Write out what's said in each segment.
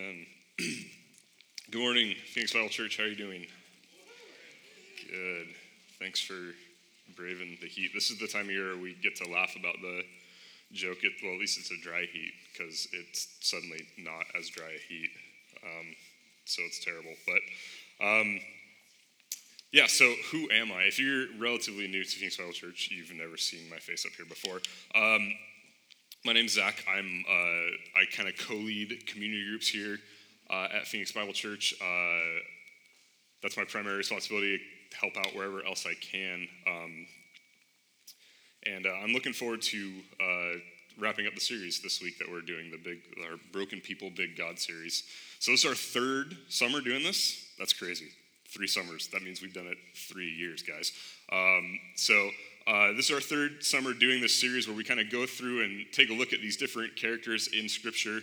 Amen. Good morning, Phoenix Bible Church. How are you doing? Good. Thanks for braving the heat. This is the time of year we get to laugh about the joke. It, well, at least it's a dry heat because it's suddenly not as dry a heat. Um, so it's terrible. But um, yeah, so who am I? If you're relatively new to Phoenix Bible Church, you've never seen my face up here before. Um, my name's Zach. I'm uh, I kind of co-lead community groups here uh, at Phoenix Bible Church. Uh, that's my primary responsibility. Help out wherever else I can. Um, and uh, I'm looking forward to uh, wrapping up the series this week that we're doing the big our Broken People Big God series. So this is our third summer doing this. That's crazy. Three summers. That means we've done it three years, guys. Um, so uh, this is our third summer doing this series where we kind of go through and take a look at these different characters in Scripture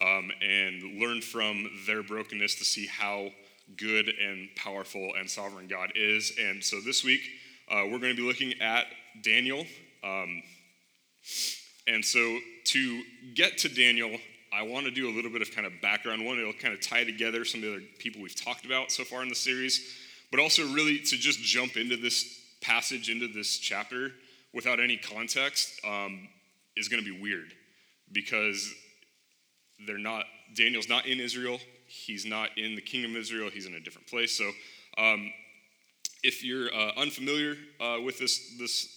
um, and learn from their brokenness to see how good and powerful and sovereign God is. And so this week, uh, we're going to be looking at Daniel. Um, and so to get to Daniel, I want to do a little bit of kind of background. One, it'll kind of tie together some of the other people we've talked about so far in the series, but also really to just jump into this passage into this chapter without any context um, is going to be weird because they're not daniel's not in israel. He's not in the kingdom of israel. He's in a different place. So um, if you're uh, unfamiliar uh, with this this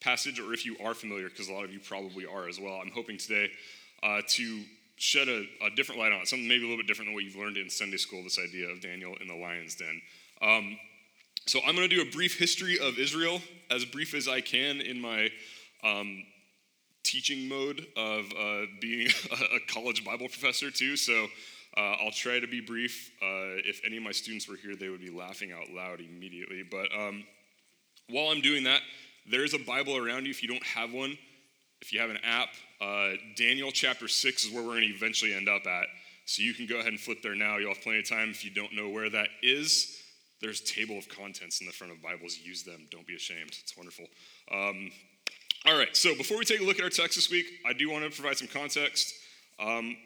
passage or if you are familiar because a lot of you probably are as well i'm hoping today uh, to shed a, a, different light on it something maybe a little bit different than what you've learned in sunday school this idea of daniel in the lion's den. Um, so I'm going to do a brief history of Israel, as brief as I can in my um, teaching mode of uh, being a college Bible professor, too. So uh, I'll try to be brief. Uh, if any of my students were here, they would be laughing out loud immediately. But um, while I'm doing that, there is a Bible around you if you don't have one. If you have an app, uh, Daniel chapter 6 is where we're going to eventually end up at. So you can go ahead and flip there now. You'll have plenty of time if you don't know where that is. There's table of contents in the front of Bibles. Use them. Don't be ashamed. It's wonderful. Um, all right. So before we take a look at our text this week, I do want to provide some context. Um,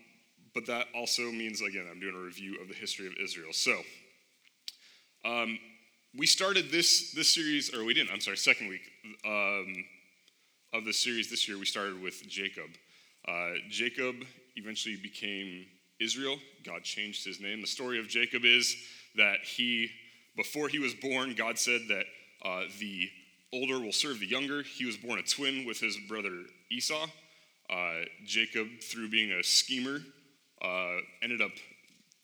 but that also means, again, I'm doing a review of the history of Israel. So um, we started this this series, or we didn't. I'm sorry, second week um, of the series this year. We started with Jacob. Uh, Jacob eventually became Israel. God changed his name. The story of Jacob is that he before he was born, God said that uh, the older will serve the younger. He was born a twin with his brother Esau. Uh, Jacob, through being a schemer, uh, ended up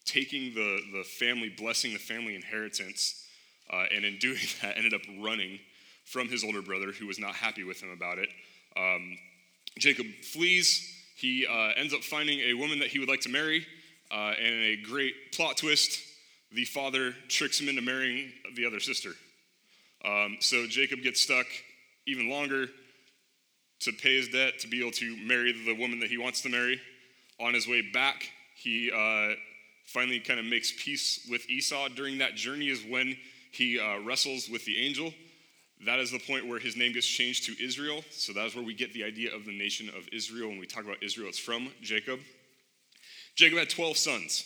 taking the, the family, blessing the family inheritance, uh, and in doing that, ended up running from his older brother, who was not happy with him about it. Um, Jacob flees. He uh, ends up finding a woman that he would like to marry, uh, and a great plot twist the father tricks him into marrying the other sister. Um, so Jacob gets stuck even longer to pay his debt to be able to marry the woman that he wants to marry. On his way back, he uh, finally kind of makes peace with Esau. During that journey is when he uh, wrestles with the angel. That is the point where his name gets changed to Israel. So that is where we get the idea of the nation of Israel. When we talk about Israel, it's from Jacob. Jacob had 12 sons.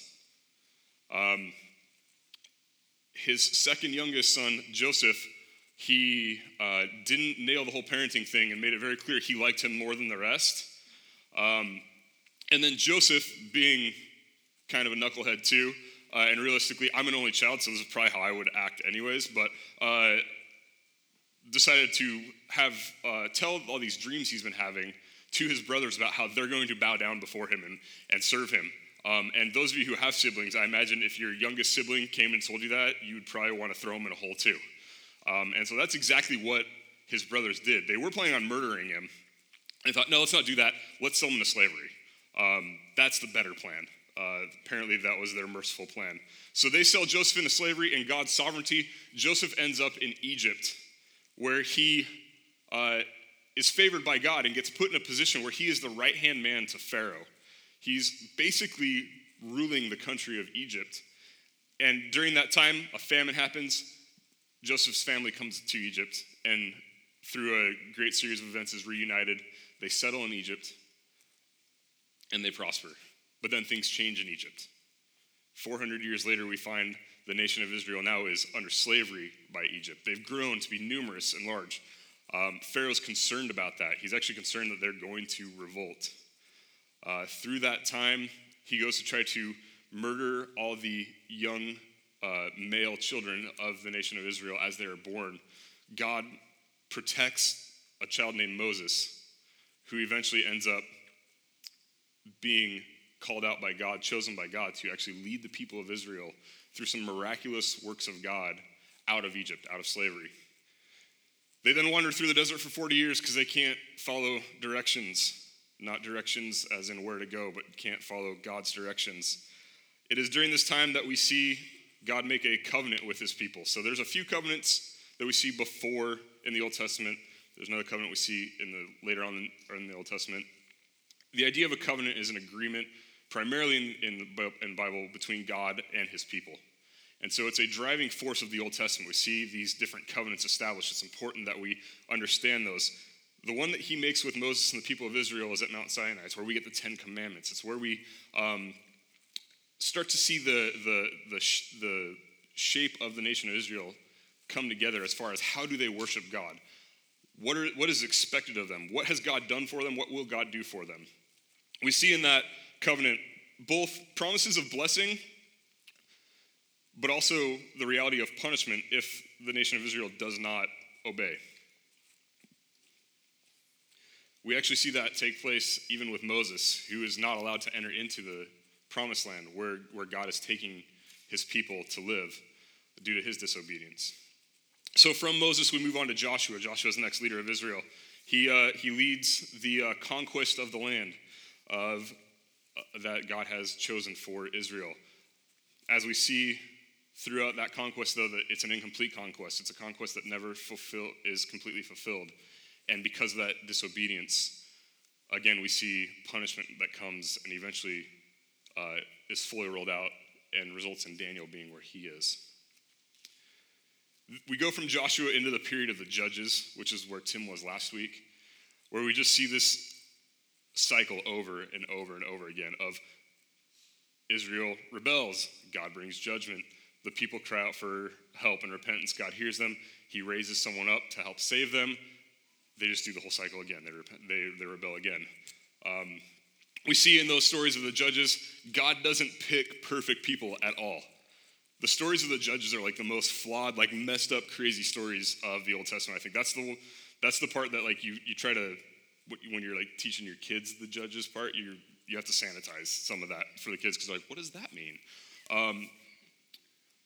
Um, his second youngest son, Joseph, he uh, didn't nail the whole parenting thing and made it very clear he liked him more than the rest. Um, and then Joseph, being kind of a knucklehead too, uh, and realistically, I'm an only child, so this is probably how I would act anyways, but uh, decided to have uh, tell all these dreams he's been having to his brothers about how they're going to bow down before him and, and serve him. Um, and those of you who have siblings, I imagine if your youngest sibling came and told you that, you would probably want to throw him in a hole too. Um, and so that's exactly what his brothers did. They were planning on murdering him. And they thought, no, let's not do that. Let's sell him to slavery. Um, that's the better plan. Uh, apparently, that was their merciful plan. So they sell Joseph into slavery. In God's sovereignty, Joseph ends up in Egypt, where he uh, is favored by God and gets put in a position where he is the right hand man to Pharaoh. He's basically ruling the country of Egypt. And during that time, a famine happens. Joseph's family comes to Egypt, and through a great series of events, is reunited. They settle in Egypt, and they prosper. But then things change in Egypt. 400 years later, we find the nation of Israel now is under slavery by Egypt. They've grown to be numerous and large. Um, Pharaoh's concerned about that. He's actually concerned that they're going to revolt. Uh, through that time, he goes to try to murder all the young uh, male children of the nation of Israel as they are born. God protects a child named Moses, who eventually ends up being called out by God, chosen by God to actually lead the people of Israel through some miraculous works of God out of Egypt, out of slavery. They then wander through the desert for 40 years because they can't follow directions, not directions as in where to go, but can't follow God's directions. It is during this time that we see God make a covenant with his people. So there's a few covenants that we see before in the Old Testament. There's another covenant we see in the later on in, in the Old Testament. The idea of a covenant is an agreement primarily in, in the in Bible between God and his people. And so it's a driving force of the Old Testament. We see these different covenants established. It's important that we understand those. The one that he makes with Moses and the people of Israel is at Mount Sinai. It's where we get the Ten Commandments. It's where we um, start to see the, the, the, the shape of the nation of Israel come together as far as how do they worship God? What, are, what is expected of them? What has God done for them? What will God do for them? We see in that covenant both promises of blessing, but also the reality of punishment if the nation of Israel does not obey. We actually see that take place even with Moses, who is not allowed to enter into the promised land where, where God is taking his people to live due to his disobedience. So from Moses, we move on to Joshua. Joshua is the next leader of Israel. He, uh, he leads the uh, conquest of the land of, uh, that God has chosen for Israel. As we see throughout that conquest, though, that it's an incomplete conquest. It's a conquest that never fulfill, is completely fulfilled. And because of that disobedience, again, we see punishment that comes and eventually uh, is fully rolled out and results in Daniel being where he is. We go from Joshua into the period of the judges, which is where Tim was last week, where we just see this cycle over and over and over again of Israel rebels, God brings judgment. The people cry out for help and repentance. God hears them. He raises someone up to help save them. They just do the whole cycle again. They, repent, they, they rebel again. Um, we see in those stories of the judges, God doesn't pick perfect people at all. The stories of the judges are like the most flawed, like messed up, crazy stories of the Old Testament. I think that's the that's the part that like you you try to when you're like teaching your kids the judges part, you you have to sanitize some of that for the kids because like what does that mean? Um,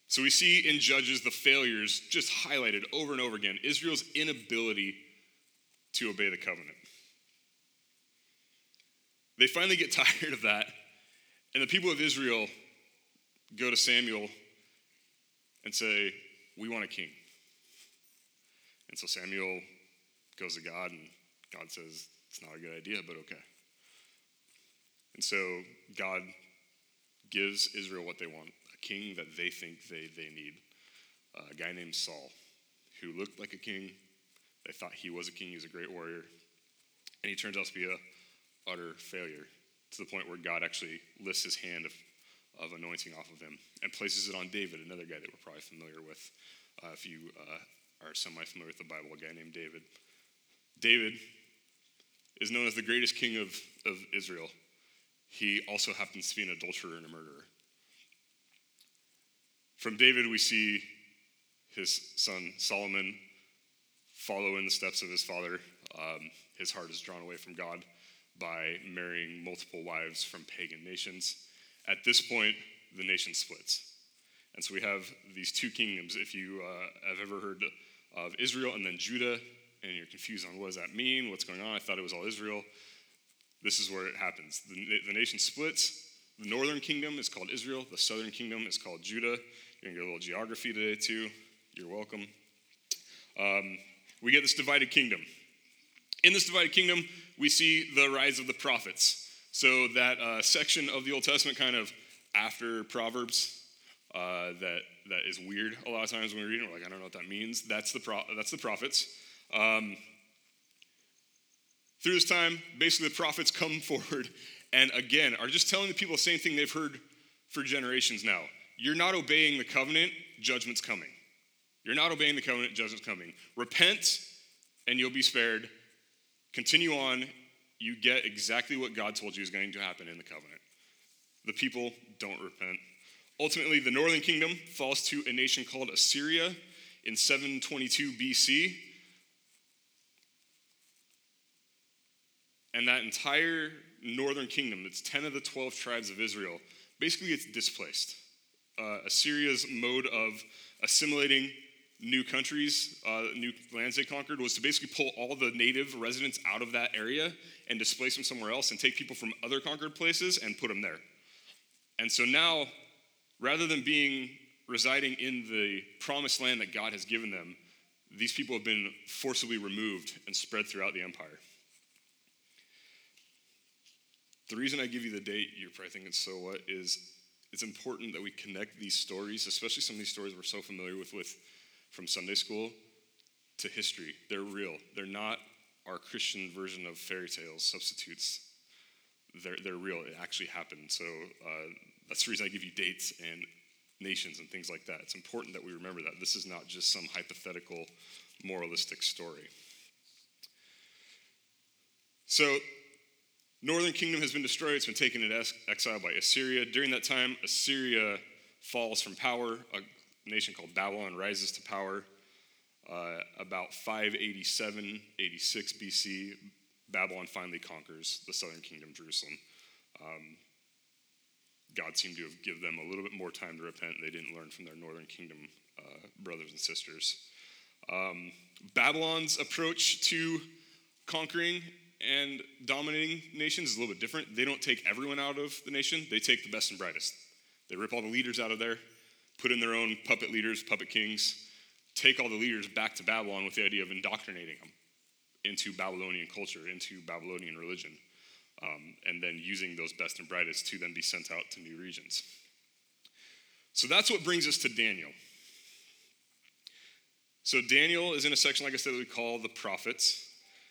so we see in Judges the failures just highlighted over and over again. Israel's inability to obey the covenant. They finally get tired of that, and the people of Israel go to Samuel and say, We want a king. And so Samuel goes to God, and God says, It's not a good idea, but okay. And so God gives Israel what they want a king that they think they, they need. Uh, a guy named Saul, who looked like a king. They thought he was a king, he was a great warrior. And he turns out to be a utter failure to the point where God actually lifts his hand of, of anointing off of him and places it on David, another guy that we're probably familiar with uh, if you uh, are semi familiar with the Bible, a guy named David. David is known as the greatest king of, of Israel. He also happens to be an adulterer and a murderer. From David, we see his son Solomon follow in the steps of his father. Um, his heart is drawn away from God by marrying multiple wives from pagan nations. At this point, the nation splits. And so we have these two kingdoms. If you uh, have ever heard of Israel and then Judah, and you're confused on what does that mean, what's going on, I thought it was all Israel. This is where it happens. The, the nation splits. The northern kingdom is called Israel. The southern kingdom is called Judah. You're going to get a little geography today, too. You're welcome. Um, we get this divided kingdom. In this divided kingdom, we see the rise of the prophets. So, that uh, section of the Old Testament, kind of after Proverbs, uh, that, that is weird a lot of times when we read it. We're like, I don't know what that means. That's the, pro- that's the prophets. Um, through this time, basically, the prophets come forward and again are just telling the people the same thing they've heard for generations now. You're not obeying the covenant, judgment's coming. You're not obeying the covenant, judgment's coming. Repent and you'll be spared. Continue on, you get exactly what God told you is going to happen in the covenant. The people don't repent. Ultimately, the northern kingdom falls to a nation called Assyria in 722 BC. And that entire northern kingdom, that's 10 of the 12 tribes of Israel, basically gets displaced. Uh, Assyria's mode of assimilating new countries, uh, new lands they conquered, was to basically pull all the native residents out of that area and displace them somewhere else and take people from other conquered places and put them there. And so now, rather than being residing in the promised land that God has given them, these people have been forcibly removed and spread throughout the empire. The reason I give you the date, you're probably thinking, so what, is it's important that we connect these stories, especially some of these stories we're so familiar with, with from Sunday school, to history. They're real. They're not our Christian version of fairy tales, substitutes. They're, they're real. It actually happened. So uh, that's the reason I give you dates and nations and things like that. It's important that we remember that. This is not just some hypothetical, moralistic story. So, Northern Kingdom has been destroyed. It's been taken into exile by Assyria. During that time, Assyria falls from power. A nation called Babylon rises to power. Uh, about 587, 86 BC, Babylon finally conquers the southern kingdom, Jerusalem. Um, God seemed to have given them a little bit more time to repent. They didn't learn from their northern kingdom uh, brothers and sisters. Um, Babylon's approach to conquering and dominating nations is a little bit different. They don't take everyone out of the nation, they take the best and brightest. They rip all the leaders out of there, put in their own puppet leaders, puppet kings, take all the leaders back to Babylon with the idea of indoctrinating them into Babylonian culture, into Babylonian religion um, and then using those best and brightest to then be sent out to new regions. So that's what brings us to Daniel. So Daniel is in a section, like I said, that we call the prophets.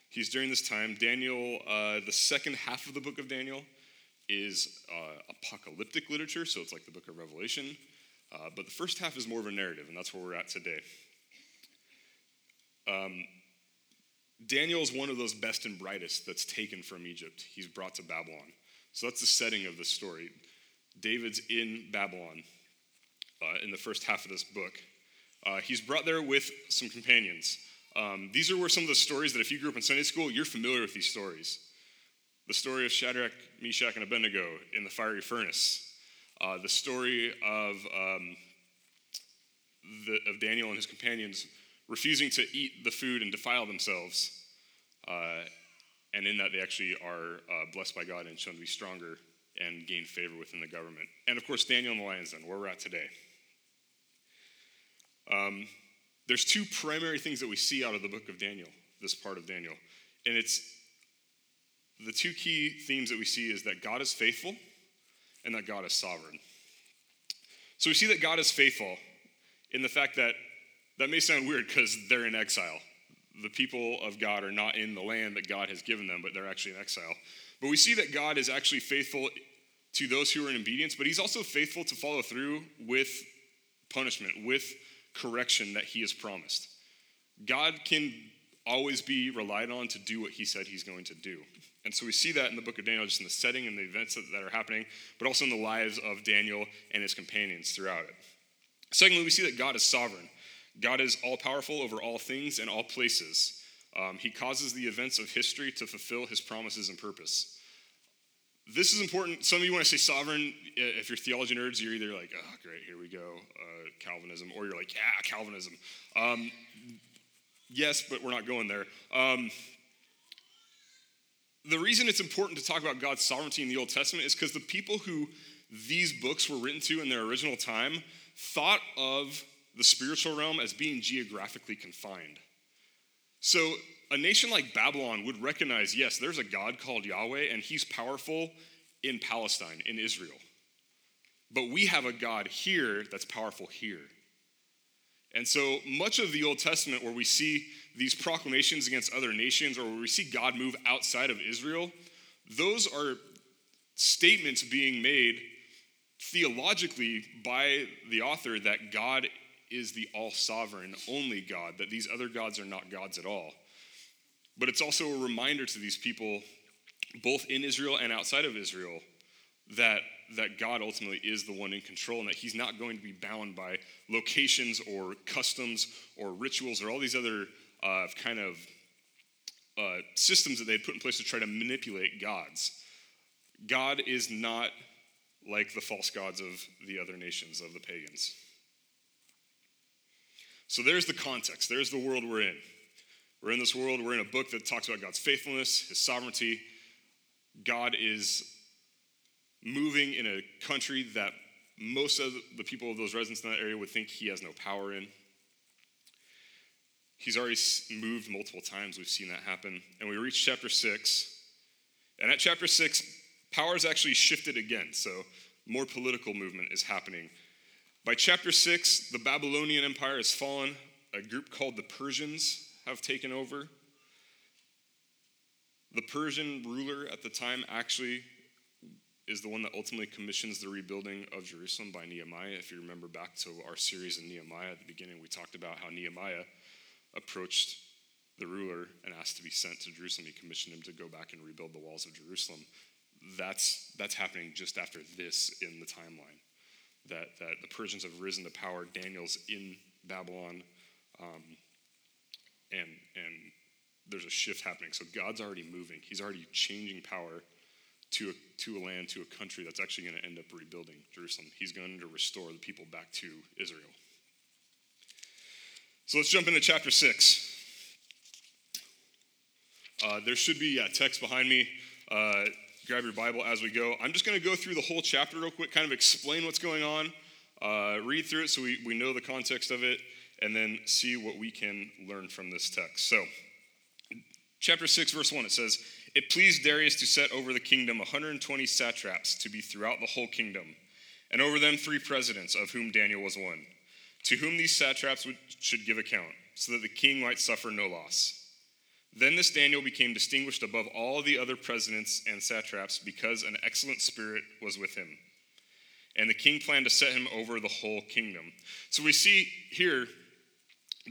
He's during this time. Daniel, uh, the second half of the book of Daniel is uh, apocalyptic literature, so it's like the book of Revelation. Uh, but the first half is more of a narrative, and that's where we're at today. Um, Daniel is one of those best and brightest that's taken from Egypt. He's brought to Babylon. So that's the setting of the story. David's in Babylon uh, in the first half of this book. Uh, he's brought there with some companions. Um, these are where some of the stories that if you grew up in Sunday school, you're familiar with these stories. The story of Shadrach, Meshach, and Abednego in the fiery furnace. Uh, the story of, um, the, of Daniel and his companions refusing to eat the food and defile themselves. Uh, and in that, they actually are uh, blessed by God and shown to be stronger and gain favor within the government. And of course, Daniel and the lion's den, where we're at today. Um, there's two primary things that we see out of the book of Daniel, this part of Daniel. And it's the two key themes that we see is that God is faithful and that God is sovereign. So we see that God is faithful in the fact that that may sound weird because they're in exile. The people of God are not in the land that God has given them, but they're actually in exile. But we see that God is actually faithful to those who are in obedience, but he's also faithful to follow through with punishment, with correction that he has promised. God can always be relied on to do what he said he's going to do. And so we see that in the book of Daniel, just in the setting and the events that, that are happening, but also in the lives of Daniel and his companions throughout it. Secondly, we see that God is sovereign. God is all powerful over all things and all places. Um, he causes the events of history to fulfill his promises and purpose. This is important. Some of you, want to say sovereign, if you're theology nerds, you're either like, oh, great, here we go, uh, Calvinism, or you're like, yeah, Calvinism. Um, yes, but we're not going there. Um, the reason it's important to talk about God's sovereignty in the Old Testament is because the people who these books were written to in their original time thought of the spiritual realm as being geographically confined. So, a nation like Babylon would recognize yes, there's a God called Yahweh, and he's powerful in Palestine, in Israel. But we have a God here that's powerful here. And so much of the Old Testament, where we see these proclamations against other nations or where we see God move outside of Israel, those are statements being made theologically by the author that God is the all sovereign, only God, that these other gods are not gods at all. But it's also a reminder to these people, both in Israel and outside of Israel, that, that God ultimately is the one in control and that he's not going to be bound by locations or customs or rituals or all these other uh, kind of uh, systems that they had put in place to try to manipulate gods. God is not like the false gods of the other nations, of the pagans. So there's the context. There's the world we're in. We're in this world, we're in a book that talks about God's faithfulness, his sovereignty. God is moving in a country that most of the people of those residents in that area would think he has no power in. He's already moved multiple times. We've seen that happen. And we reach chapter 6. And at chapter 6, power is actually shifted again. So more political movement is happening. By chapter 6, the Babylonian Empire has fallen. A group called the Persians have taken over. The Persian ruler at the time actually is the one that ultimately commissions the rebuilding of Jerusalem by Nehemiah. If you remember back to our series in Nehemiah at the beginning, we talked about how Nehemiah approached the ruler and asked to be sent to Jerusalem. He commissioned him to go back and rebuild the walls of Jerusalem. That's, that's happening just after this in the timeline. That, that the Persians have risen to power. Daniel's in Babylon. Um, and, and there's a shift happening. So God's already moving, He's already changing power to a, to a land, to a country that's actually going to end up rebuilding Jerusalem. He's going to restore the people back to Israel. So let's jump into chapter 6. Uh, there should be a text behind me. Uh, grab your Bible as we go. I'm just going to go through the whole chapter real quick, kind of explain what's going on, uh, read through it so we, we know the context of it, and then see what we can learn from this text. So, chapter 6, verse 1, it says, It pleased Darius to set over the kingdom 120 satraps to be throughout the whole kingdom, and over them three presidents, of whom Daniel was one, to whom these satraps would, should give account, so that the king might suffer no loss. Then this Daniel became distinguished above all the other presidents and satraps because an excellent spirit was with him. And the king planned to set him over the whole kingdom. So we see here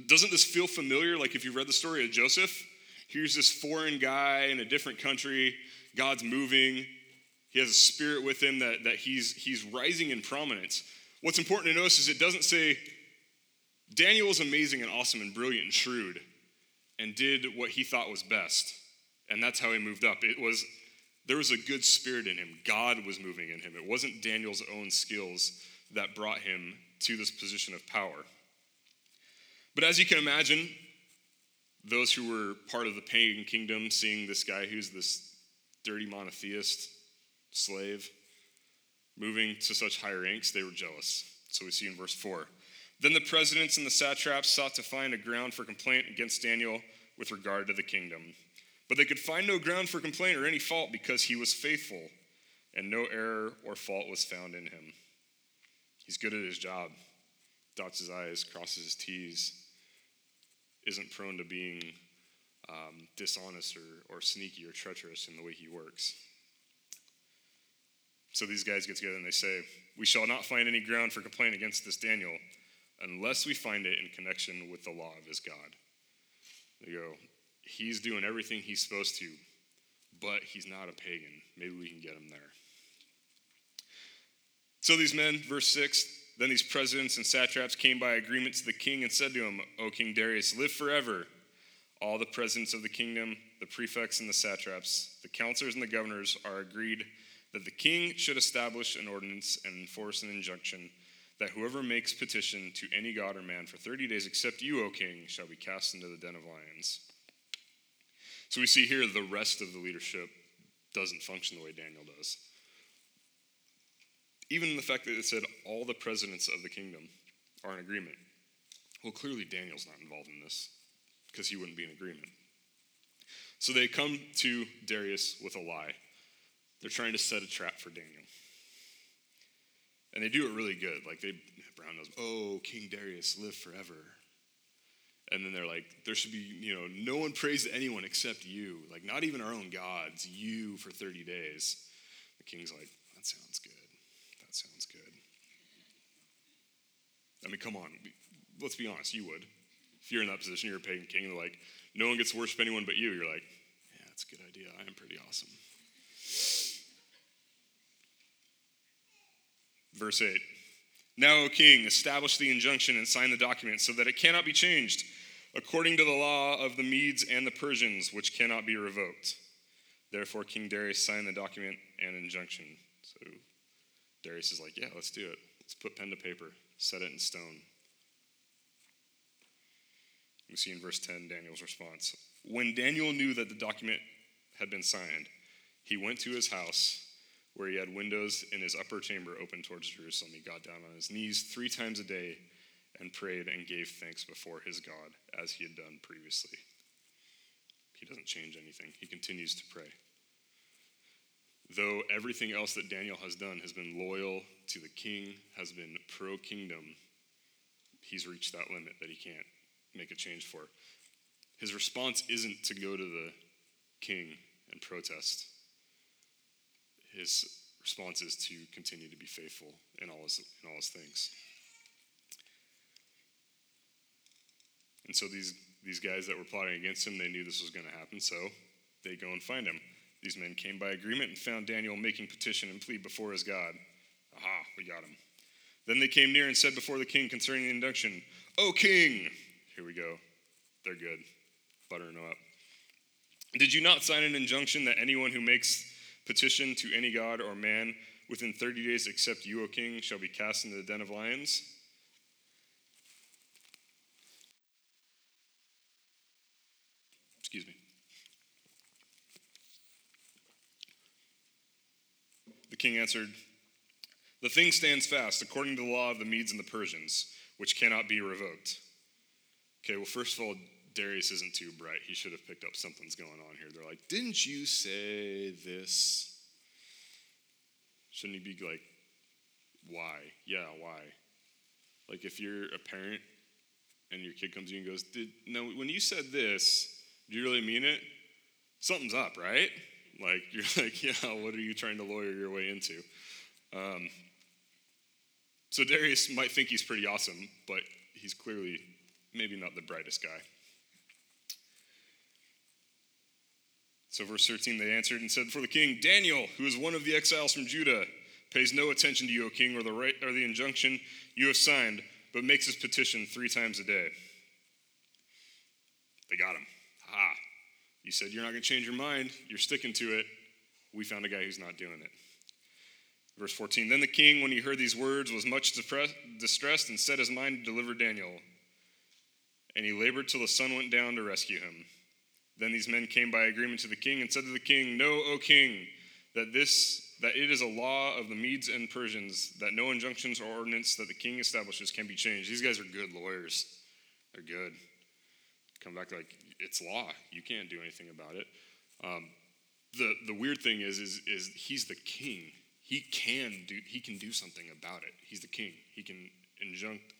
doesn't this feel familiar? Like if you read the story of Joseph, here's this foreign guy in a different country, God's moving, he has a spirit with him that, that he's, he's rising in prominence. What's important to notice is it doesn't say Daniel was amazing and awesome and brilliant and shrewd and did what he thought was best. And that's how he moved up. It was there was a good spirit in him. God was moving in him. It wasn't Daniel's own skills that brought him to this position of power. But as you can imagine, those who were part of the pagan kingdom seeing this guy who's this dirty monotheist slave moving to such high ranks, they were jealous. So we see in verse 4. Then the presidents and the satraps sought to find a ground for complaint against Daniel with regard to the kingdom. But they could find no ground for complaint or any fault because he was faithful, and no error or fault was found in him. He's good at his job, dots his I's, crosses his T's, isn't prone to being um, dishonest or, or sneaky or treacherous in the way he works. So these guys get together and they say, We shall not find any ground for complaint against this Daniel unless we find it in connection with the law of his God. They go, He's doing everything he's supposed to, but he's not a pagan. Maybe we can get him there. So these men, verse 6, then these presidents and satraps came by agreement to the king and said to him, O King Darius, live forever. All the presidents of the kingdom, the prefects and the satraps, the counselors and the governors are agreed that the king should establish an ordinance and enforce an injunction that whoever makes petition to any god or man for 30 days except you, O king, shall be cast into the den of lions. So we see here the rest of the leadership doesn't function the way Daniel does even the fact that it said all the presidents of the kingdom are in agreement. Well, clearly Daniel's not involved in this because he wouldn't be in agreement. So they come to Darius with a lie. They're trying to set a trap for Daniel. And they do it really good. Like they, Brown knows, oh, King Darius, live forever. And then they're like, there should be, you know, no one prays to anyone except you. Like, not even our own gods, you for 30 days. The king's like, That sounds good. That sounds good. I mean, come on. Let's be honest, you would. If you're in that position, you're a pagan king, they're like, No one gets to worship anyone but you. You're like, Yeah, that's a good idea. I am pretty awesome. Verse 8 Now, O king, establish the injunction and sign the document so that it cannot be changed, according to the law of the Medes and the Persians, which cannot be revoked. Therefore, King Darius signed the document and injunction. Darius is like, Yeah, let's do it. Let's put pen to paper, set it in stone. We see in verse 10 Daniel's response. When Daniel knew that the document had been signed, he went to his house where he had windows in his upper chamber open towards Jerusalem. He got down on his knees three times a day and prayed and gave thanks before his God as he had done previously. He doesn't change anything, he continues to pray. Though everything else that Daniel has done has been loyal to the king, has been pro kingdom, he's reached that limit that he can't make a change for. His response isn't to go to the king and protest his response is to continue to be faithful in all his, in all his things. And so these, these guys that were plotting against him, they knew this was going to happen, so they go and find him. These men came by agreement and found Daniel making petition and plea before his God. Aha, we got him. Then they came near and said before the king concerning the induction, O king! Here we go. They're good. Buttering them up. Did you not sign an injunction that anyone who makes petition to any god or man within 30 days except you, O king, shall be cast into the den of lions? Excuse me. The king answered, The thing stands fast according to the law of the Medes and the Persians, which cannot be revoked. Okay, well, first of all, Darius isn't too bright. He should have picked up something's going on here. They're like, Didn't you say this? Shouldn't he be like, Why? Yeah, why? Like if you're a parent and your kid comes to you and goes, Did no, when you said this, do you really mean it? Something's up, right? Like you're like, yeah, what are you trying to lawyer your way into? Um, so Darius might think he's pretty awesome, but he's clearly maybe not the brightest guy. So, verse 13, they answered and said, For the king, Daniel, who is one of the exiles from Judah, pays no attention to you, O king, or the, right, or the injunction you have signed, but makes his petition three times a day. They got him. Ha! You said you're not going to change your mind. You're sticking to it. We found a guy who's not doing it. Verse 14 Then the king, when he heard these words, was much distressed and set his mind to deliver Daniel. And he labored till the sun went down to rescue him. Then these men came by agreement to the king and said to the king, Know, O king, that this that it is a law of the Medes and Persians that no injunctions or ordinance that the king establishes can be changed. These guys are good lawyers. They're good. Come back like it's law. You can't do anything about it. Um, the the weird thing is is is he's the king. He can do he can do something about it. He's the king. He can injunct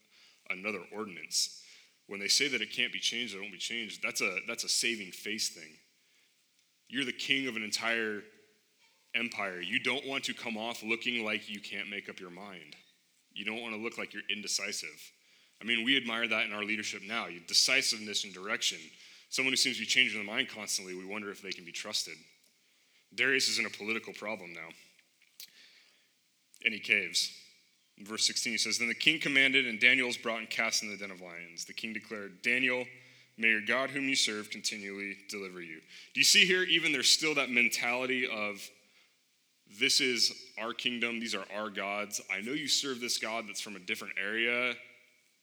another ordinance when they say that it can't be changed, it won't be changed, that's a, that's a saving face thing. You're the king of an entire empire. You don't want to come off looking like you can't make up your mind. You don't want to look like you're indecisive. I mean, we admire that in our leadership now decisiveness and direction. Someone who seems to be changing their mind constantly, we wonder if they can be trusted. Darius is in a political problem now. And he caves. In verse 16, he says, Then the king commanded, and Daniel was brought and cast in the den of lions. The king declared, Daniel, may your God whom you serve continually deliver you. Do you see here, even there's still that mentality of, this is our kingdom, these are our gods. I know you serve this God that's from a different area.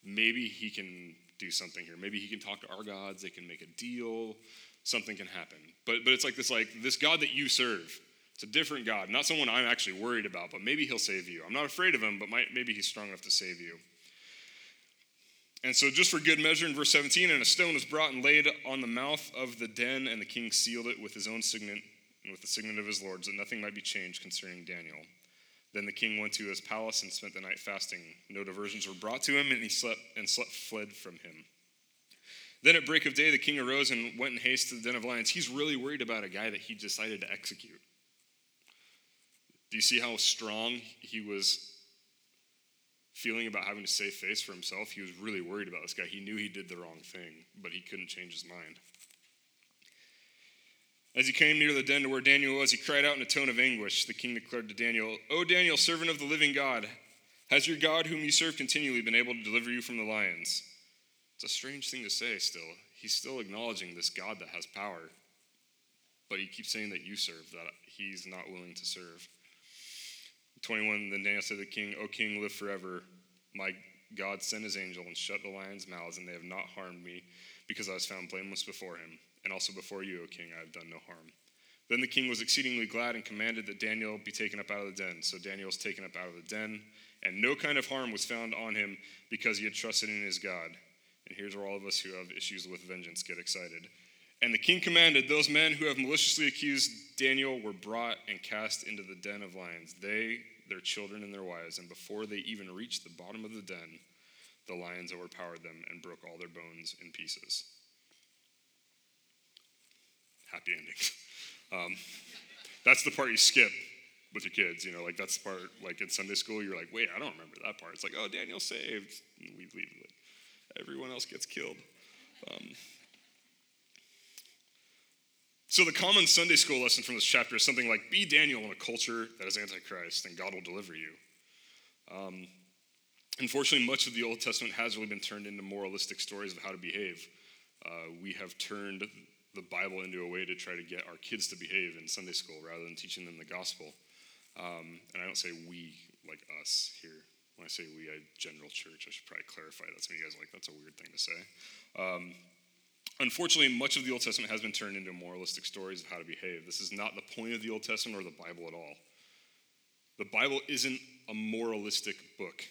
Maybe he can do something here. Maybe he can talk to our gods, they can make a deal, something can happen. But, but it's like this, like this God that you serve it's a different God, not someone I'm actually worried about, but maybe he'll save you. I'm not afraid of him, but might, maybe he's strong enough to save you. And so, just for good measure, in verse 17, and a stone was brought and laid on the mouth of the den, and the king sealed it with his own signet and with the signet of his lords, that nothing might be changed concerning Daniel. Then the king went to his palace and spent the night fasting. No diversions were brought to him, and he slept and slept fled from him. Then at break of day, the king arose and went in haste to the den of lions. He's really worried about a guy that he decided to execute Do you see how strong he was feeling about having to save face for himself? He was really worried about this guy. He knew he did the wrong thing, but he couldn't change his mind. As he came near the den to where Daniel was, he cried out in a tone of anguish. The king declared to Daniel, O Daniel, servant of the living God, has your God, whom you serve continually, been able to deliver you from the lions? It's a strange thing to say still. He's still acknowledging this God that has power, but he keeps saying that you serve, that he's not willing to serve. 21 Then Daniel said to the king, O king, live forever. My God sent his angel and shut the lions' mouths, and they have not harmed me, because I was found blameless before him. And also before you, O king, I have done no harm. Then the king was exceedingly glad and commanded that Daniel be taken up out of the den. So Daniel was taken up out of the den, and no kind of harm was found on him because he had trusted in his God. And here's where all of us who have issues with vengeance get excited. And the king commanded, Those men who have maliciously accused Daniel were brought and cast into the den of lions, they, their children, and their wives. And before they even reached the bottom of the den, the lions overpowered them and broke all their bones in pieces. Happy endings. Um, that's the part you skip with your kids, you know, like that's the part, like in Sunday school, you're like, wait, I don't remember that part. It's like, oh, Daniel saved. And we leave it. Everyone else gets killed. Um, so, the common Sunday school lesson from this chapter is something like be Daniel in a culture that is antichrist, and God will deliver you. Um, unfortunately, much of the Old Testament has really been turned into moralistic stories of how to behave. Uh, we have turned the Bible into a way to try to get our kids to behave in Sunday school rather than teaching them the gospel. Um, and I don't say we like us here. When I say we, I general church. I should probably clarify that. Some of you guys like, that's a weird thing to say. Um, Unfortunately, much of the Old Testament has been turned into moralistic stories of how to behave. This is not the point of the Old Testament or the Bible at all. The Bible isn't a moralistic book.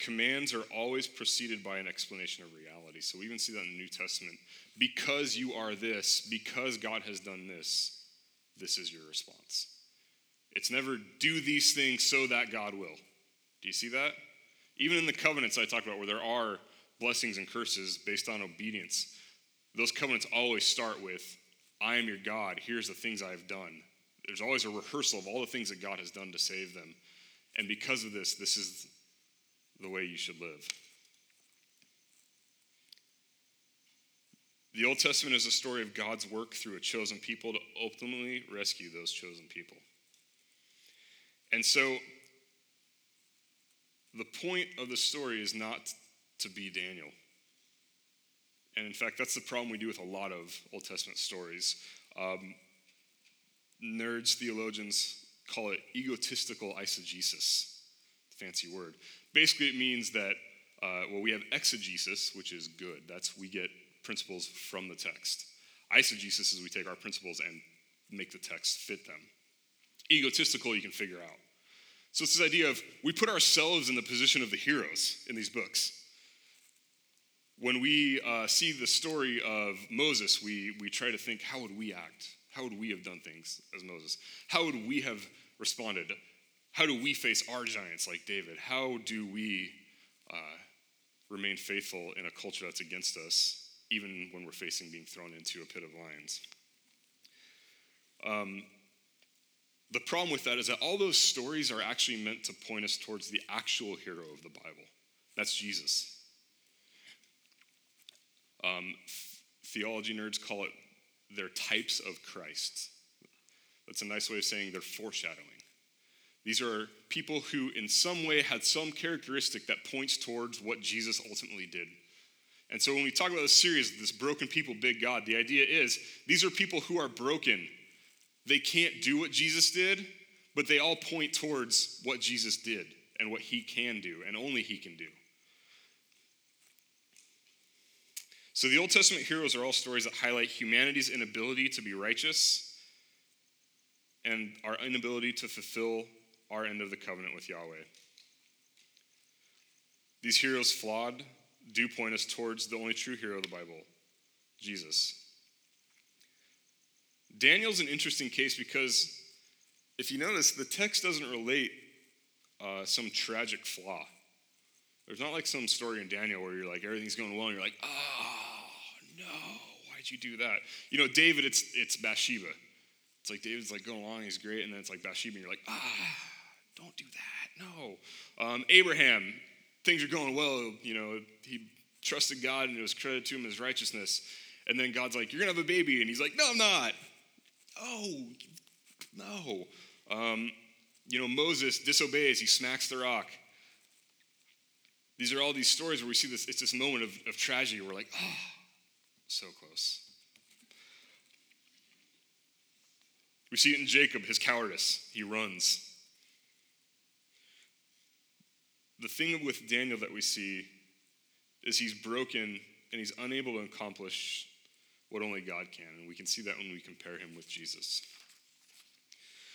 Commands are always preceded by an explanation of reality. So we even see that in the New Testament. Because you are this, because God has done this, this is your response. It's never do these things so that God will. Do you see that? Even in the covenants I talked about, where there are blessings and curses based on obedience. Those covenants always start with, I am your God, here's the things I have done. There's always a rehearsal of all the things that God has done to save them. And because of this, this is the way you should live. The Old Testament is a story of God's work through a chosen people to ultimately rescue those chosen people. And so, the point of the story is not to be Daniel. And in fact, that's the problem we do with a lot of Old Testament stories. Um, nerds, theologians call it egotistical eisegesis. Fancy word. Basically, it means that, uh, well, we have exegesis, which is good. That's we get principles from the text. Eisegesis is we take our principles and make the text fit them. Egotistical, you can figure out. So it's this idea of we put ourselves in the position of the heroes in these books when we uh, see the story of Moses, we, we try to think, how would we act? How would we have done things as Moses? How would we have responded? How do we face our giants like David? How do we uh, remain faithful in a culture that's against us, even when we're facing being thrown into a pit of lions? Um, the problem with that is that all those stories are actually meant to point us towards the actual hero of the Bible. That's Jesus. Um, theology nerds call it their types of Christ. That's a nice way of saying they're foreshadowing. These are people who, in some way, had some characteristic that points towards what Jesus ultimately did. And so, when we talk about this series, this broken people, big God, the idea is these are people who are broken. They can't do what Jesus did, but they all point towards what Jesus did and what he can do, and only he can do. So the Old Testament heroes are all stories that highlight humanity's inability to be righteous and our inability to fulfill our end of the covenant with Yahweh. These heroes, flawed, do point us towards the only true hero of the Bible, Jesus. Daniel's an interesting case because if you notice, the text doesn't relate uh, some tragic flaw. There's not like some story in Daniel where you're like, everything's going well, and you're like, oh, no, why'd you do that? You know, David, it's, it's Bathsheba. It's like David's like going along, he's great, and then it's like Bathsheba, and you're like, ah, don't do that. No. Um, Abraham, things are going well. You know, he trusted God and it was credited to him as righteousness. And then God's like, You're going to have a baby. And he's like, No, I'm not. Oh, no. Um, you know, Moses disobeys, he smacks the rock. These are all these stories where we see this, it's this moment of, of tragedy. We're like, oh, so close. We see it in Jacob, his cowardice. He runs. The thing with Daniel that we see is he's broken and he's unable to accomplish what only God can. And we can see that when we compare him with Jesus.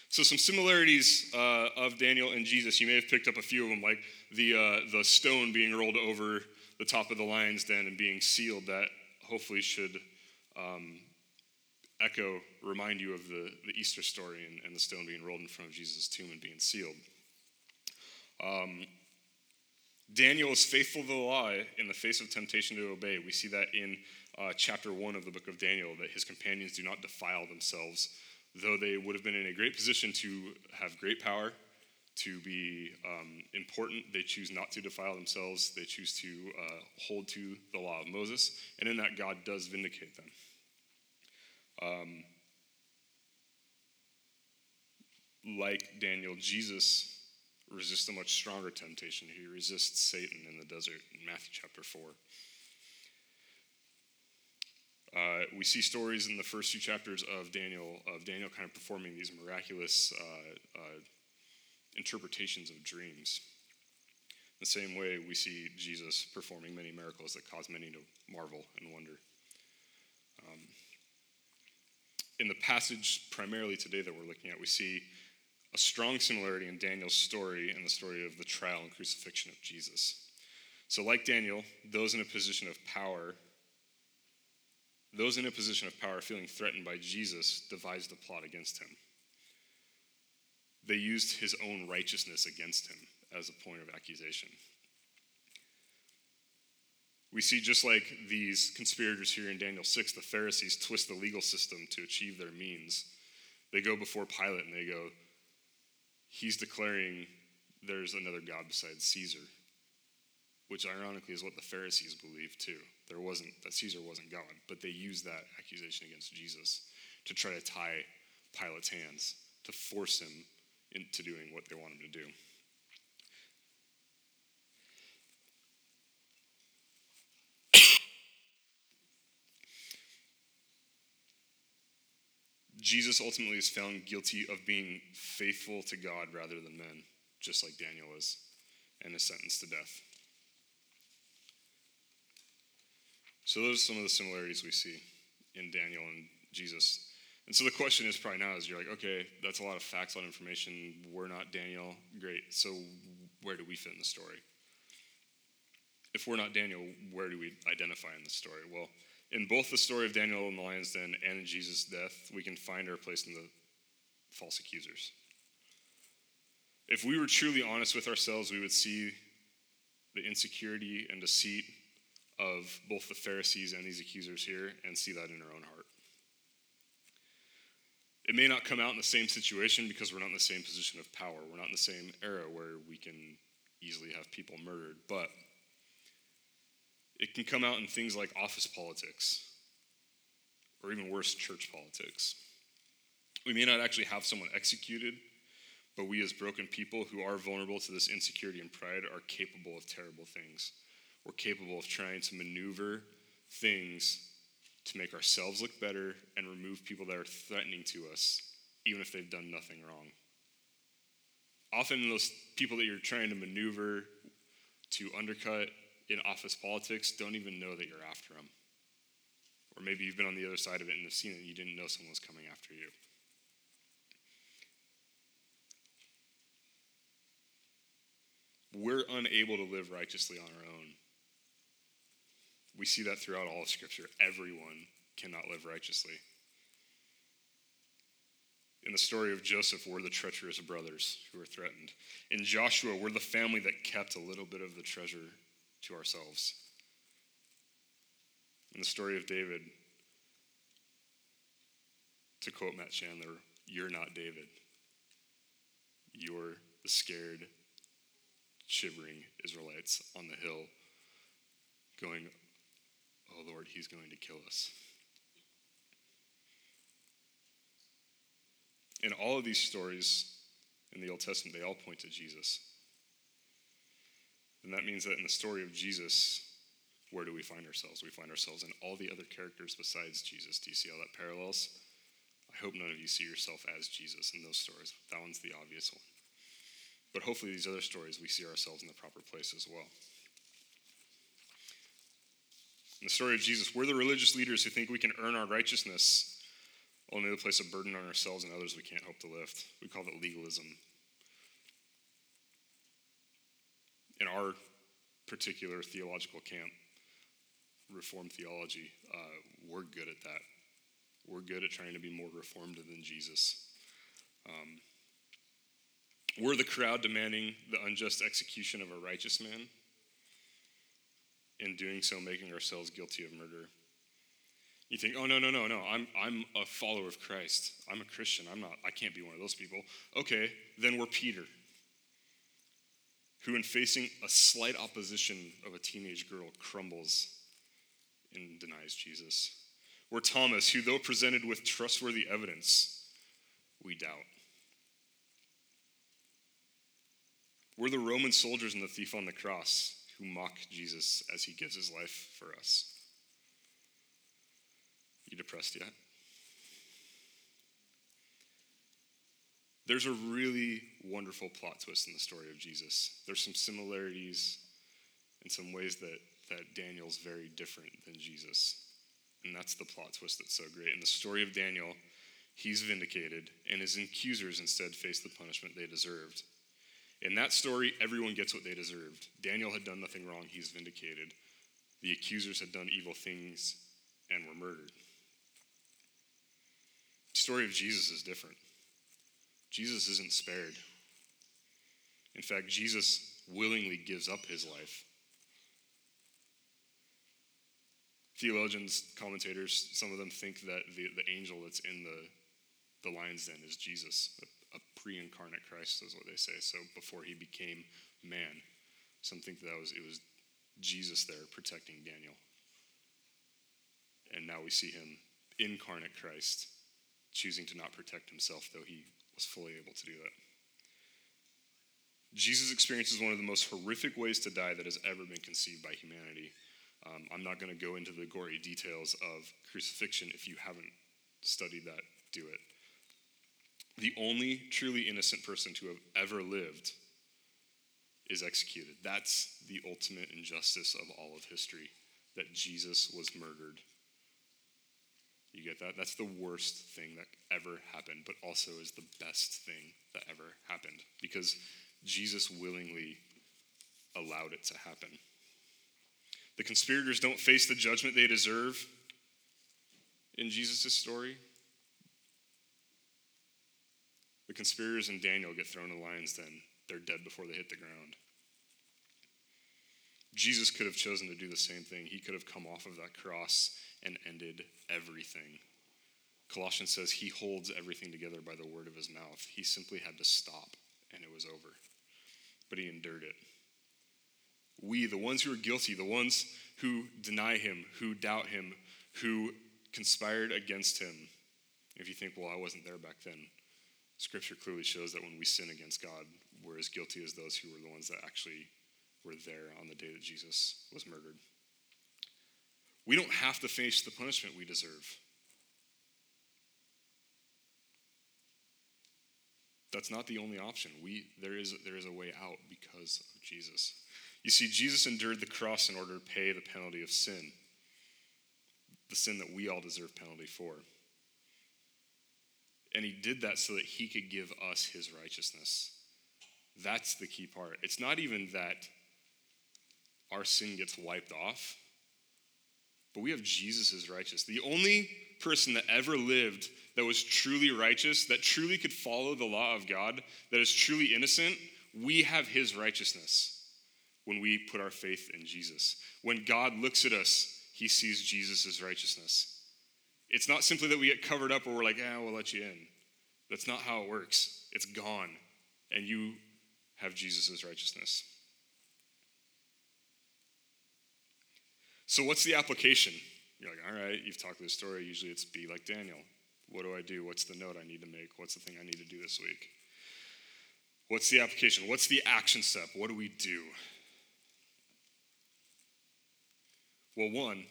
So, some similarities uh, of Daniel and Jesus. You may have picked up a few of them, like the, uh, the stone being rolled over the top of the lion's den and being sealed. That hopefully should um, echo, remind you of the, the Easter story and, and, the stone being rolled in front of Jesus' tomb and being sealed. Um, Daniel is faithful to the law in the face of temptation to obey. We see that in uh, chapter 1 of the book of Daniel, that his companions do not defile themselves, though they would have been in a great position to have great power, to be um, important. They choose not to defile themselves, they choose to uh, hold to the law of Moses, and in that, God does vindicate them. Um, like Daniel, Jesus resists a much stronger temptation. He resists Satan in the desert in Matthew chapter 4. Uh, we see stories in the first few chapters of Daniel, of Daniel kind of performing these miraculous uh, uh, interpretations of dreams. The same way we see Jesus performing many miracles that cause many to marvel and wonder. Um, in the passage primarily today that we're looking at, we see a strong similarity in Daniel's story and the story of the trial and crucifixion of Jesus. So, like Daniel, those in a position of power, those in a position of power feeling threatened by Jesus devised a plot against him. They used his own righteousness against him as a point of accusation. We see just like these conspirators here in Daniel 6, the Pharisees twist the legal system to achieve their means. They go before Pilate and they go, he's declaring there's another God besides Caesar, which ironically is what the Pharisees believed too. There wasn't, that Caesar wasn't God, but they used that accusation against Jesus to try to tie Pilate's hands, to force him into doing what they want him to do. Jesus ultimately is found guilty of being faithful to God rather than men, just like Daniel is, and is sentenced to death. So, those are some of the similarities we see in Daniel and Jesus. And so the question is probably now is you're like, okay, that's a lot of facts, a lot of information. We're not Daniel. Great. So where do we fit in the story? If we're not Daniel, where do we identify in the story? Well, in both the story of Daniel in the lion's den and in Jesus' death, we can find our place in the false accusers. If we were truly honest with ourselves, we would see the insecurity and deceit of both the Pharisees and these accusers here and see that in our own heart. It may not come out in the same situation because we're not in the same position of power. We're not in the same era where we can easily have people murdered, but it can come out in things like office politics, or even worse, church politics. We may not actually have someone executed, but we as broken people who are vulnerable to this insecurity and pride are capable of terrible things. We're capable of trying to maneuver things to make ourselves look better and remove people that are threatening to us, even if they've done nothing wrong. Often, those people that you're trying to maneuver to undercut in office politics don't even know that you're after them. Or maybe you've been on the other side of it and have seen it and you didn't know someone was coming after you. We're unable to live righteously on our own. We see that throughout all of Scripture. Everyone cannot live righteously. In the story of Joseph, we're the treacherous brothers who are threatened. In Joshua, we're the family that kept a little bit of the treasure to ourselves. In the story of David, to quote Matt Chandler, You're not David. You're the scared, shivering Israelites on the hill going, Oh Lord, he's going to kill us. In all of these stories in the Old Testament, they all point to Jesus. And that means that in the story of Jesus, where do we find ourselves? We find ourselves in all the other characters besides Jesus. Do you see how that parallels? I hope none of you see yourself as Jesus in those stories. That one's the obvious one. But hopefully, these other stories, we see ourselves in the proper place as well. In the story of Jesus, we're the religious leaders who think we can earn our righteousness, only to place a burden on ourselves and others we can't hope to lift. We call it legalism. In our particular theological camp, Reformed theology, uh, we're good at that. We're good at trying to be more reformed than Jesus. Um, we're the crowd demanding the unjust execution of a righteous man in doing so, making ourselves guilty of murder. You think, oh no, no, no, no, I'm I'm a follower of Christ. I'm a Christian. I'm not, I can't be one of those people. Okay, then we're Peter, who in facing a slight opposition of a teenage girl crumbles and denies Jesus. We're Thomas, who though presented with trustworthy evidence, we doubt. We're the Roman soldiers and the thief on the cross who mock Jesus as he gives his life for us. You depressed yet? There's a really wonderful plot twist in the story of Jesus. There's some similarities in some ways that, that Daniel's very different than Jesus. And that's the plot twist that's so great. In the story of Daniel, he's vindicated, and his accusers instead face the punishment they deserved. In that story, everyone gets what they deserved. Daniel had done nothing wrong, he's vindicated. The accusers had done evil things and were murdered. The story of Jesus is different. Jesus isn't spared. In fact, Jesus willingly gives up his life. Theologians, commentators, some of them think that the, the angel that's in the, the lion's den is Jesus, a, a pre incarnate Christ, is what they say. So before he became man, some think that was, it was Jesus there protecting Daniel. And now we see him, incarnate Christ, choosing to not protect himself, though he was fully able to do that. Jesus experiences one of the most horrific ways to die that has ever been conceived by humanity. Um, I'm not going to go into the gory details of crucifixion. If you haven't studied that, do it. The only truly innocent person to have ever lived is executed. That's the ultimate injustice of all of history that Jesus was murdered you get that? That's the worst thing that ever happened, but also is the best thing that ever happened because Jesus willingly allowed it to happen. The conspirators don't face the judgment they deserve in Jesus' story. The conspirators in Daniel get thrown in the lion's den. They're dead before they hit the ground. Jesus could have chosen to do the same thing. He could have come off of that cross and ended everything. Colossians says he holds everything together by the word of his mouth. He simply had to stop and it was over. But he endured it. We, the ones who are guilty, the ones who deny him, who doubt him, who conspired against him. If you think, well, I wasn't there back then, scripture clearly shows that when we sin against God, we're as guilty as those who were the ones that actually were there on the day that Jesus was murdered. We don't have to face the punishment we deserve. That's not the only option. We, there, is, there is a way out because of Jesus. You see, Jesus endured the cross in order to pay the penalty of sin, the sin that we all deserve penalty for. And he did that so that he could give us his righteousness. That's the key part. It's not even that our sin gets wiped off but we have Jesus as righteous. The only person that ever lived that was truly righteous, that truly could follow the law of God, that is truly innocent, we have his righteousness when we put our faith in Jesus. When God looks at us, he sees Jesus' righteousness. It's not simply that we get covered up or we're like, ah, we'll let you in. That's not how it works. It's gone. And you have Jesus' righteousness. So, what's the application? You're like, all right, you've talked this story. Usually it's be like Daniel. What do I do? What's the note I need to make? What's the thing I need to do this week? What's the application? What's the action step? What do we do? Well, one,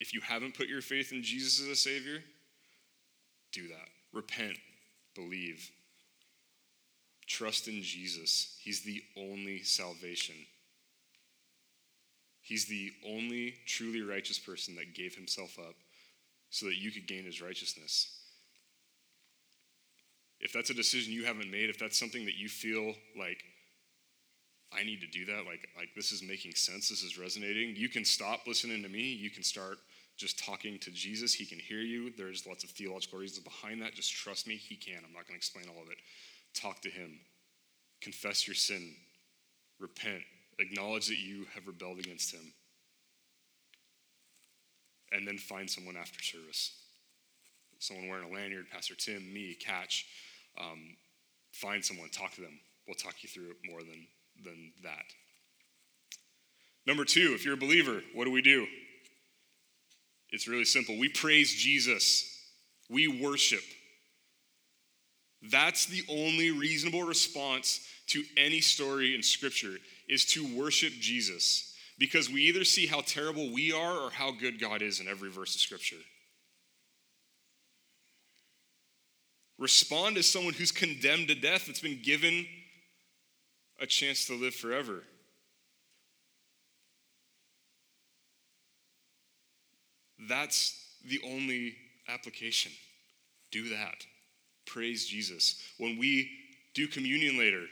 if you haven't put your faith in Jesus as a Savior, do that. Repent, believe, trust in Jesus. He's the only salvation. He's the only truly righteous person that gave himself up so that you could gain his righteousness. If that's a decision you haven't made, if that's something that you feel like I need to do that, like like this is making sense, this is resonating, you can stop listening to me, you can start just talking to Jesus. He can hear you. There's lots of theological reasons behind that. Just trust me, he can. I'm not going to explain all of it. Talk to him. Confess your sin. Repent. Acknowledge that you have rebelled against him and then find someone after service. Someone wearing a lanyard, Pastor Tim, me, Catch. Um, find someone, talk to them. We'll talk you through it more than, than that. Number two, if you're a believer, what do we do? It's really simple. We praise Jesus, we worship. That's the only reasonable response to any story in Scripture is to worship Jesus because we either see how terrible we are or how good God is in every verse of Scripture. Respond as someone who's condemned to death that's been given a chance to live forever. That's the only application. Do that. Praise Jesus. When we do communion later,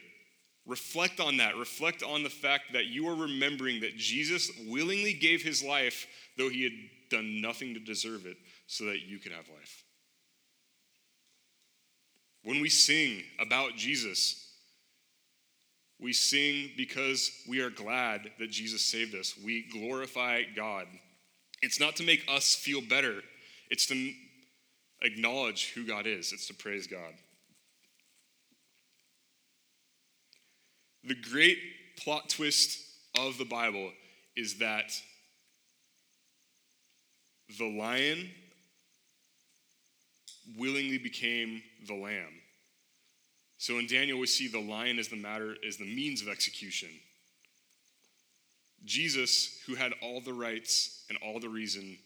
Reflect on that. Reflect on the fact that you are remembering that Jesus willingly gave his life, though he had done nothing to deserve it, so that you could have life. When we sing about Jesus, we sing because we are glad that Jesus saved us. We glorify God. It's not to make us feel better, it's to acknowledge who God is, it's to praise God. The great plot twist of the Bible is that the lion willingly became the lamb. So in Daniel, we see the lion as the matter, as the means of execution. Jesus, who had all the rights and all the reason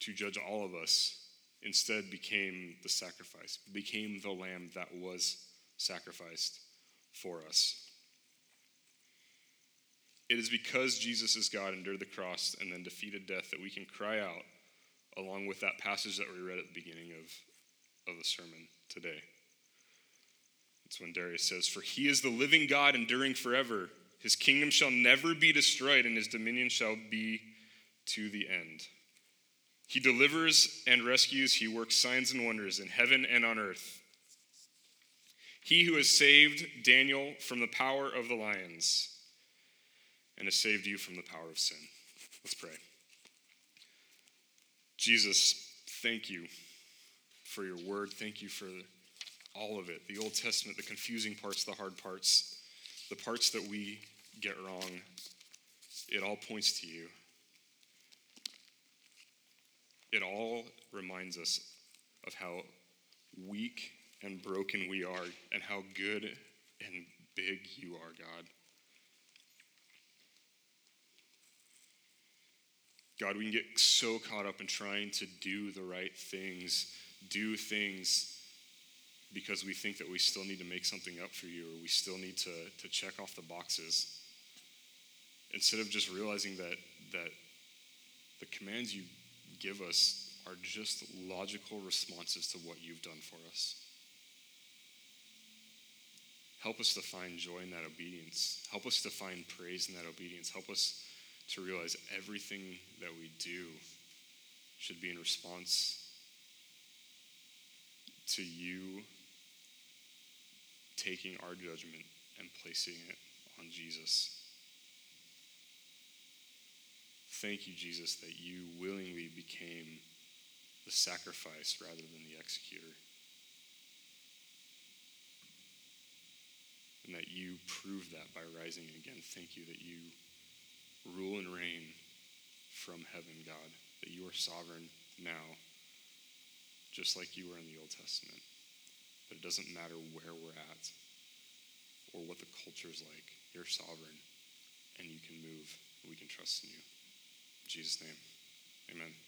to judge all of us, instead became the sacrifice, became the lamb that was sacrificed for us. It is because Jesus is God, endured the cross, and then defeated death that we can cry out, along with that passage that we read at the beginning of, of the sermon today. It's when Darius says, For he is the living God, enduring forever. His kingdom shall never be destroyed, and his dominion shall be to the end. He delivers and rescues, he works signs and wonders in heaven and on earth. He who has saved Daniel from the power of the lions and has saved you from the power of sin. Let's pray. Jesus, thank you for your word. Thank you for all of it the Old Testament, the confusing parts, the hard parts, the parts that we get wrong. It all points to you. It all reminds us of how weak and broken we are, and how good and big you are, God. God, we can get so caught up in trying to do the right things, do things because we think that we still need to make something up for you or we still need to, to check off the boxes. Instead of just realizing that, that the commands you give us are just logical responses to what you've done for us. Help us to find joy in that obedience. Help us to find praise in that obedience. Help us to realize everything that we do should be in response to you taking our judgment and placing it on Jesus. Thank you, Jesus, that you willingly became the sacrifice rather than the executor. And that you prove that by rising again. Thank you that you rule and reign from heaven, God, that you are sovereign now, just like you were in the Old Testament. But it doesn't matter where we're at or what the culture is like. You're sovereign and you can move. We can trust in you. In Jesus' name, amen.